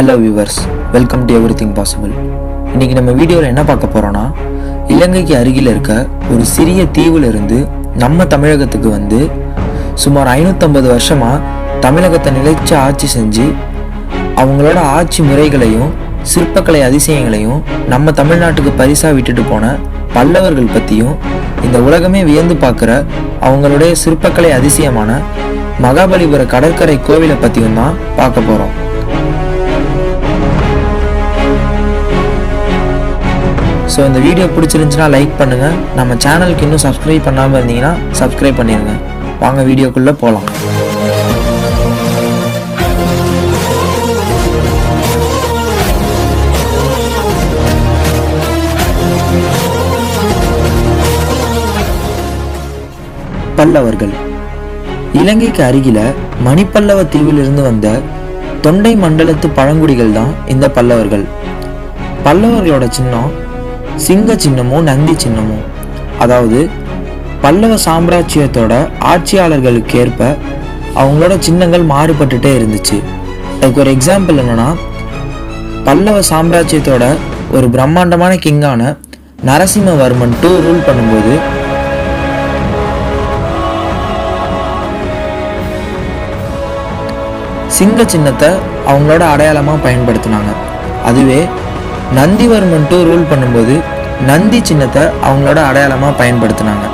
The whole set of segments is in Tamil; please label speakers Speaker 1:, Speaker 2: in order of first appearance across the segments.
Speaker 1: Hello viewers welcome to everything possible இன்றைக்கி நம்ம வீடியோவில் என்ன பார்க்க போகிறோன்னா இலங்கைக்கு அருகில் இருக்க ஒரு சிறிய தீவுலேருந்து நம்ம தமிழகத்துக்கு வந்து சுமார் ஐநூற்றம்பது வருஷமாக தமிழகத்தை நிலைச்சு ஆட்சி செஞ்சு அவங்களோட ஆட்சி முறைகளையும் சிற்பக்கலை அதிசயங்களையும் நம்ம தமிழ்நாட்டுக்கு பரிசாக விட்டுட்டு போன பல்லவர்கள் பற்றியும் இந்த உலகமே வியந்து பார்க்குற அவங்களுடைய சிற்பக்கலை அதிசயமான மகாபலிபுர கடற்கரை கோவிலை பற்றியும் தான் பார்க்க போகிறோம் ஸோ இந்த வீடியோ பிடிச்சிருந்துச்சுன்னா லைக் பண்ணுங்கள் நம்ம சேனலுக்கு இன்னும் சப்ஸ்கிரைப் பண்ணாமல் இருந்தீங்கன்னா சப்ஸ்கிரைப் பண்ணிடுங்க வாங்க வீடியோக்குள்ளே போகலாம் பல்லவர்கள். இலங்கைக்கு அருகில மணிப்பல்லவ தீவிலிருந்து வந்த தொண்டை மண்டலத்து பழங்குடிகள் தான் இந்த பல்லவர்கள். பல்லவர்களோட சின்னம் சிங்க சின்னமும் நந்தி சின்னமும் அதாவது பல்லவ சாம்ராஜ்யத்தோட ஆட்சியாளர்களுக்கு ஏற்ப அவங்களோட சின்னங்கள் மாறுபட்டுட்டே இருந்துச்சு. அதுக்கு ஒரு எக்ஸாம்பிள் என்னன்னா பல்லவ சாம்ராஜ்யத்தோட ஒரு பிரம்மாண்டமான கிங்கான நரசிம்மவர்மன் டூ ரூல் பண்ணும்போது சிங்க சின்னத்தை அவங்களோட அடையாளமாக பயன்படுத்தினாங்க. அதுவே நந்திவர்மன் டூ ரூல் பண்ணும்போது நந்தி சின்னத்தை அவங்களோட அடையாளமாக பயன்படுத்தினாங்க.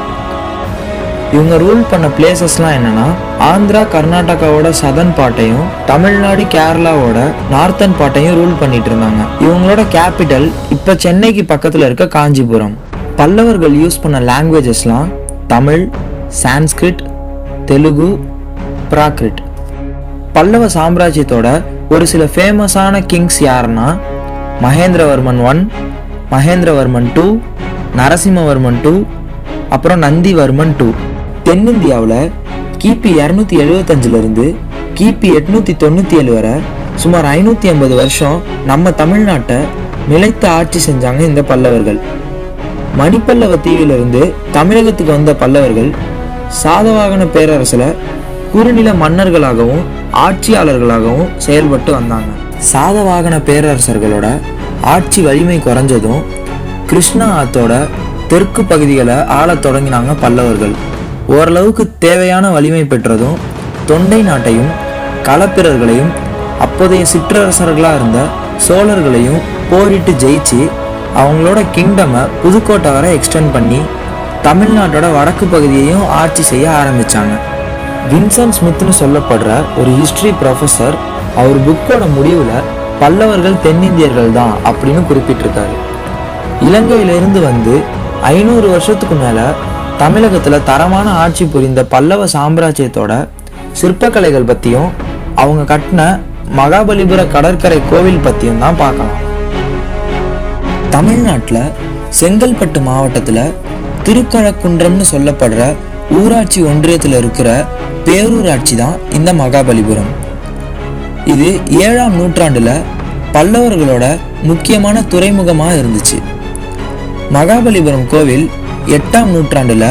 Speaker 1: இவங்க ரூல் பண்ண பிளேசஸ்லாம் என்னென்னா ஆந்திரா கர்நாடகாவோட சதன் பாட்டையும் தமிழ்நாடு கேரளாவோட நார்த்தன் பாட்டையும் ரூல் பண்ணிட்டு இருந்தாங்க. இவங்களோட கேபிட்டல் இப்போ சென்னைக்கு பக்கத்தில் இருக்க காஞ்சிபுரம். பல்லவர்கள் யூஸ் பண்ண லாங்குவேஜஸ்லாம் தமிழ் சான்ஸ்கிரிட் தெலுங்கு பிராக்ரிட் பல்லவ சாம்ராஜ்யத்தோட ஒரு சில ஃபேமஸான கிங்ஸ் யாருன்னா Mahendravarman one Mahendravarman two Narasimhavarman two அப்புறம் நந்திவர்மன் டூ. தென்னிந்தியாவில் கிபி இரநூத்தி எழுபத்தஞ்சிலிருந்து கிபி எட்நூத்தி தொண்ணூற்றி ஏழு வரை சுமார் ஐநூற்றி ஐம்பது வருஷம் நம்ம தமிழ்நாட்டை நிலைத்து ஆட்சி செஞ்சாங்க இந்த பல்லவர்கள். மணிப்பல்லவ தீவிலிருந்து தமிழகத்துக்கு வந்த பல்லவர்கள் சாதவாகன பேரரசில் குறுநில மன்னர்களாகவும் ஆட்சியாளர்களாகவும் செயல்பட்டு வந்தாங்க. சாதவாகன பேரரசர்களோட ஆட்சி வலிமை குறைஞ்சதும் கிருஷ்ணா ஆத்தோட தெற்கு பகுதிகளை ஆளத் தொடங்கினாங்க பல்லவர்கள். ஓரளவுக்கு தேவையான வலிமை பெற்றதும் தொண்டை நாட்டையும் களப்பிரர்களையும் அப்போதைய சிற்றரசர்களாக இருந்த சோழர்களையும் போரிட்டு ஜெயிச்சு அவங்களோட கிங்டமை புதுக்கோட்டை வரை எக்ஸ்டெண்ட் பண்ணி தமிழ்நாட்டோட வடக்கு பகுதியையும் ஆட்சி செய்ய ஆரம்பிச்சாங்க. வின்சன் ஸ்மித்னு சொல்லப்படுற ஒரு ஹிஸ்ட்ரி ப்ரொஃபஸர் அவர் புக்கோட முடிவில் பல்லவர்கள் தென்னிந்தியர்கள் தான் அப்படின்னு குறிப்பிட்டிருக்காரு. இலங்கையிலிருந்து வந்து ஐநூறு வருஷத்துக்கு மேலே தமிழகத்தில் தரமான ஆட்சி புரிந்த பல்லவ சாம்ராஜ்யத்தோட சிற்பக்கலைகள் பற்றியும் அவங்க கட்டின மகாபலிபுர கடற்கரை கோவில் பற்றியும் தான் பார்க்கலாம். தமிழ்நாட்டில் செங்கல்பட்டு மாவட்டத்தில் திருக்கழக்குன்றம்னு சொல்லப்படுற ஊராட்சி ஒன்றியத்தில் இருக்கிற பேரூராட்சி தான் இந்த மகாபலிபுரம். இது ஏழாம் நூற்றாண்டில் பல்லவர்களோட முக்கியமான துறைமுகமாக இருந்துச்சு. மகாபலிபுரம் கோவில் எட்டாம் நூற்றாண்டில்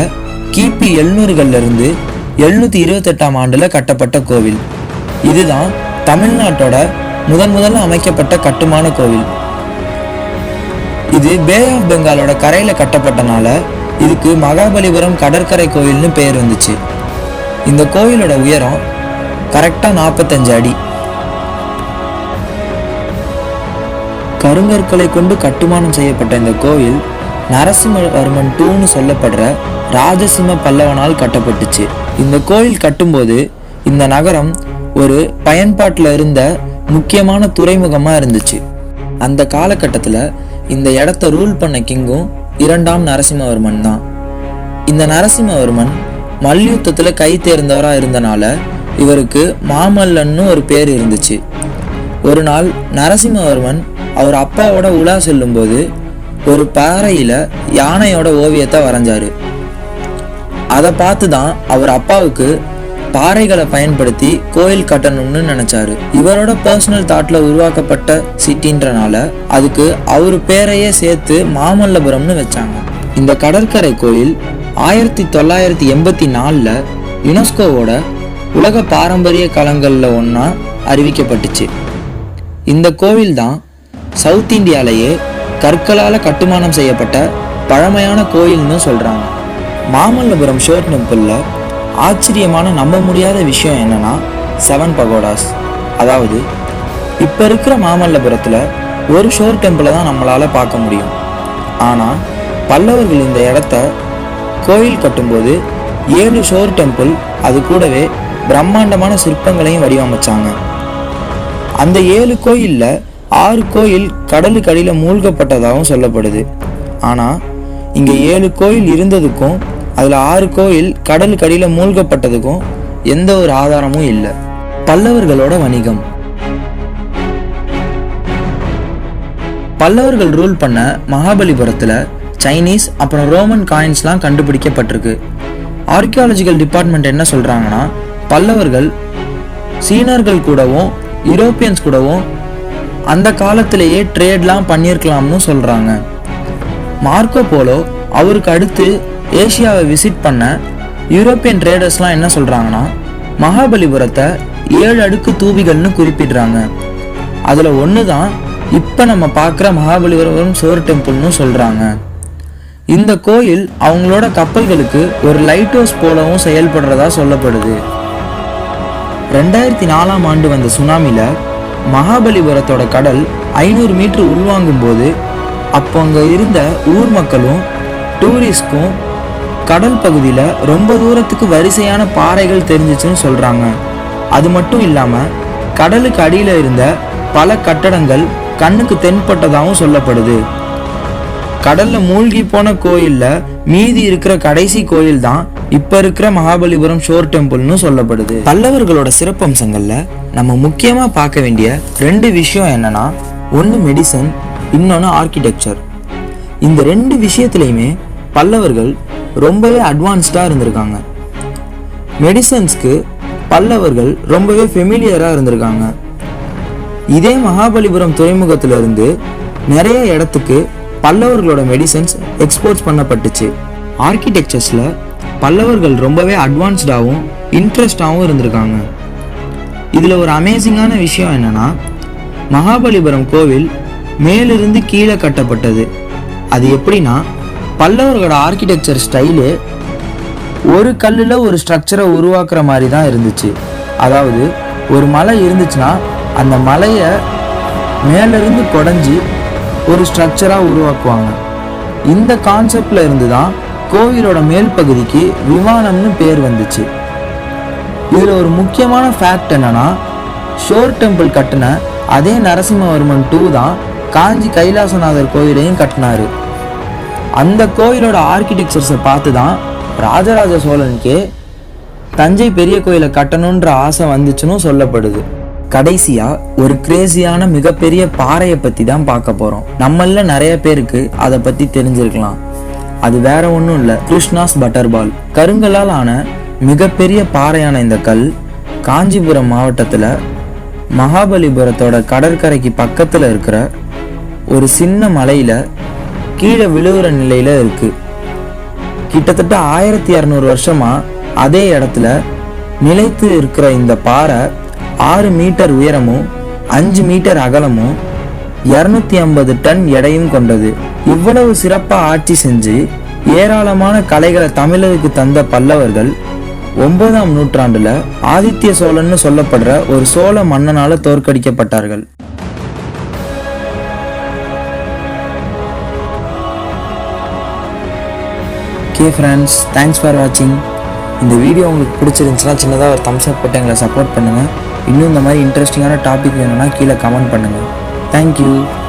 Speaker 1: கிபி எழுநூறுகள்லேருந்து இருந்து இருபத்தெட்டாம் ஆண்டில் கட்டப்பட்ட கோவில். இதுதான் தமிழ்நாட்டோட முதன் முதல்ல அமைக்கப்பட்ட கட்டுமான கோவில். இது பே ஆஃப் பெங்காலோட கரையில் கட்டப்பட்டனால இதுக்கு மகாபலிபுரம் கடற்கரை கோவில்னு பேர் வந்துச்சு இந்த கோவிலோட உயரம் கரெக்டாக நாற்பத்தஞ்சு அடி. கருங்கற்களை கொண்டு கட்டுமானம் செய்யப்பட்ட இந்த கோவில் நரசிம்மவர்மன் டூன்னு சொல்லப்படுற ராஜசிம்ம பல்லவனால் கட்டப்பட்டுச்சு. இந்த கோயில் கட்டும்போது இந்த நகரம் ஒரு பயன்பாட்டில் இருந்த முக்கியமான துறைமுகமாக இருந்துச்சு. அந்த காலகட்டத்தில் இந்த இடத்த ரூல் பண்ண கிங்கும் இரண்டாம் நரசிம்மவர்மன் தான். இந்த நரசிம்மவர்மன் மல்யுத்தத்தில் கை தேர்ந்தவராக இருந்தனால இவருக்கு மாமல்லன்னு ஒரு பேர் இருந்துச்சு. ஒரு நாள் நரசிம்மவர்மன் அவர் அப்பாவோட உலா செல்லும்போது ஒரு பாறையில் யானையோட ஓவியத்தை வரைஞ்சார். அதை பார்த்து தான் அவர் அப்பாவுக்கு பாறைகளை பயன்படுத்தி கோயில் கட்டணும்னு நினச்சாரு. இவரோட பர்சனல் தாட்டில் உருவாக்கப்பட்ட சிட்டின்றனால அதுக்கு அவர் பேரையே சேர்த்து மாமல்லபுரம்னு வச்சாங்க. இந்த கடற்கரை கோயில் ஆயிரத்தி தொள்ளாயிரத்தி எண்பத்தி நாலில் யுனெஸ்கோவோட உலக பாரம்பரிய களங்களில் ஒன்றா அறிவிக்கப்பட்டுச்சு. இந்த கோவில் தான் சவுத் இந்தியாலேயே கற்களால் கட்டுமானம் செய்யப்பட்ட பழமையான கோயில்னு சொல்கிறாங்க மாமல்லபுரம் ஷோர் டெம்பிளில் ஆச்சரியமான நம்ப முடியாத விஷயம் என்னன்னா செவன் பகோடாஸ் அதாவது இப்போ இருக்கிற மாமல்லபுரத்தில் ஒரு ஷோர் டெம்பிளை தான் நம்மளால் பார்க்க முடியும். ஆனால் பல்லவர்கள் இந்த இடத்த கோயில் கட்டும்போது ஏழு ஷோர் டெம்பிள் அது கூடவே பிரம்மாண்டமான சிற்பங்களையும் வடிவமைச்சாங்க. அந்த ஏழு கோயிலில் ஆறு கோயில் கடலுக்கு அடியில் மூழ்கப்பட்டதாகவும் சொல்லப்படுது. ஆனால் இங்கே ஏழு கோயில் இருந்ததுக்கும் அதில் ஆறு கோயில் கடலுக்கு அடியில் மூழ்கப்பட்டதுக்கும் எந்த ஒரு ஆதாரமும் இல்லை. பல்லவர்களோட வணிகம். பல்லவர்கள் ரூல் பண்ண மகாபலிபுரத்தில் சைனீஸ் அப்புறம் ரோமன் காயின்ஸ்லாம் கண்டுபிடிக்கப்பட்டிருக்கு. ஆர்கியாலஜிக்கல் டிபார்ட்மெண்ட் என்ன சொல்கிறாங்கன்னா பல்லவர்கள் சீனர்கள் கூடவும் யூரோப்பியன்ஸ் கூடவும் அந்த காலத்திலேயே ட்ரேட்லாம் பண்ணியிருக்கலாம்னு சொல்கிறாங்க மார்க்கோ போலோ அவருக்கு அடுத்து ஏசியாவை விசிட் பண்ண யூரோப்பியன் ட்ரேடர்ஸ்லாம் என்ன சொல்கிறாங்கன்னா மகாபலிபுரத்தை ஏழு அடுக்கு தூபிகள்னு குறிப்பிடுறாங்க. அதில் ஒன்று தான் இப்போ நம்ம பார்க்குற மகாபலிபுரம் சோர் டெம்பிள்னு சொல்கிறாங்க இந்த கோயில் அவங்களோட கப்பல்களுக்கு ஒரு லைட் ஹவுஸ் போலவும் செயல்படுறதா சொல்லப்படுது. ரெண்டாயிரத்தி நாலாம் ஆண்டு வந்த சுனாமியில் மகாபலிபுரத்தோட கடல் ஐநூறு மீட்டர் உள்வாங்கும் போது அப்போ அங்கே இருந்த ஊர் மக்களும் டூரிஸ்ட்க்கும் கடல் பகுதியில் ரொம்ப தூரத்துக்கு வரிசையான பாறைகள் தெரிஞ்சிச்சுன்னு சொல்கிறாங்க அது மட்டும் இல்லாமல் கடலுக்கு அடியில் இருந்த பல கட்டடங்கள் கண்ணுக்கு தென்பட்டதாகவும் சொல்லப்படுது. கடல்ல மூழ்கி போன கோயில்ல மீதி இருக்கிற கடைசி கோயில் தான் இப்ப இருக்கிற மகாபலிபுரம் ஷோர் டெம்பிள்னு சொல்லப்படுது. பல்லவர்களோட சிறப்பம்சங்கள்ல நம்ம முக்கியமா பார்க்க வேண்டிய ரெண்டு விஷயம் என்னன்னா ஒன்று மெடிசன் இன்னொன்று ஆர்கிடெக்சர் இந்த ரெண்டு விஷயத்துலையுமே பல்லவர்கள் ரொம்பவே அட்வான்ஸ்டாக இருந்திருக்காங்க. மெடிசன்ஸ்க்கு பல்லவர்கள் ரொம்பவே ஃபெமிலியராக இருந்திருக்காங்க. இதே மகாபலிபுரம் துறைமுகத்துல இருந்து நிறைய இடத்துக்கு பல்லவர்களோட மெடிசன்ஸ் எக்ஸ்போர்ட்ஸ் பண்ணப்பட்டுச்சு. ஆர்கிடெக்சர்ஸில் பல்லவர்கள் ரொம்பவே அட்வான்ஸ்டாகவும் இன்ட்ரெஸ்டாகவும் இருந்திருக்காங்க. இதில் ஒரு அமேசிங்கான விஷயம் என்னென்னா மகாபலிபுரம் கோவில் மேலிருந்து கீழே கட்டப்பட்டது. அது எப்படின்னா பல்லவர்களோட ஆர்கிடெக்சர் ஸ்டைலு ஒரு கல்லில் ஒரு ஸ்ட்ரக்சரை உருவாக்குற மாதிரி தான் இருந்துச்சு. அதாவது ஒரு மலை இருந்துச்சுன்னா அந்த மலையை மேலிருந்து குடஞ்சி ஒரு ஸ்ட்ரக்சராக உருவாக்குவாங்க. இந்த கான்செப்டில் இருந்து தான் கோவிலோட மேல் பகுதிக்கு விமானம்னு பேர் வந்துச்சு. இதில் ஒரு முக்கியமான ஃபேக்ட் என்னன்னா ஷோர் டெம்பிள் கட்டின அதே நரசிம்மவர்மன் டூ தான் காஞ்சி கைலாசநாதர் கோவிலையும் கட்டினாரு. அந்த கோயிலோட ஆர்கிடெக்சர்ஸை பார்த்து தான் ராஜராஜ சோழனுக்கே தஞ்சை பெரிய கோயிலை கட்டணுன்ற ஆசை வந்துச்சுன்னு சொல்லப்படுது. கடைசியாக ஒரு கிரேசியான மிகப்பெரிய பாறையை பற்றி தான் பார்க்க போறோம். நம்மள நிறைய பேருக்கு அதை பற்றி தெரிஞ்சிருக்கலாம். அது வேற ஒன்றும் இல்லை. கிருஷ்ணாஸ் பட்டர்பால். கருங்கலால் ஆன மிகப்பெரிய பாறையான இந்த கல் காஞ்சிபுரம் மாவட்டத்தில் மகாபலிபுரத்தோட கடற்கரைக்கு பக்கத்தில் இருக்கிற ஒரு சின்ன மலையில் கீழே விழுகிற நிலையில் இருக்குது கிட்டத்தட்ட ஆயிரத்தி இரநூறு வருஷமாக அதே இடத்துல நிலைத்து இருக்கிற இந்த பாறை ஆறு மீட்டர் உயரமும் அஞ்சு மீட்டர் அகலமும் இருநூத்தி ஐம்பது டன் எடையும் கொண்டது. இவ்வளவு சிறப்பா ஆட்சி செஞ்சு ஏராளமான கலைகளை தமிழருக்கு தந்த பல்லவர்கள் ஒன்பதாம் நூற்றாண்டுல ஆதித்ய சோழன்னு சொல்லப்படுற ஒரு சோழ மன்னனால தோற்கடிக்கப்பட்டார்கள். ஓகே ஃப்ரெண்ட்ஸ் தேங்க்ஸ் ஃபார் வாட்சிங் இந்த வீடியோ உங்களுக்கு பிடிச்சிருந்துச்சுன்னா சின்னதாக ஒரு தம்ஸ் அப் போட்டு எங்களை சப்போர்ட் பண்ணுங்கள் இன்னும் இந்த மாதிரி இன்ட்ரெஸ்டிங்கான டாபிக் வேணும்னா கீழே கமெண்ட் பண்ணுங்கள் Thank you.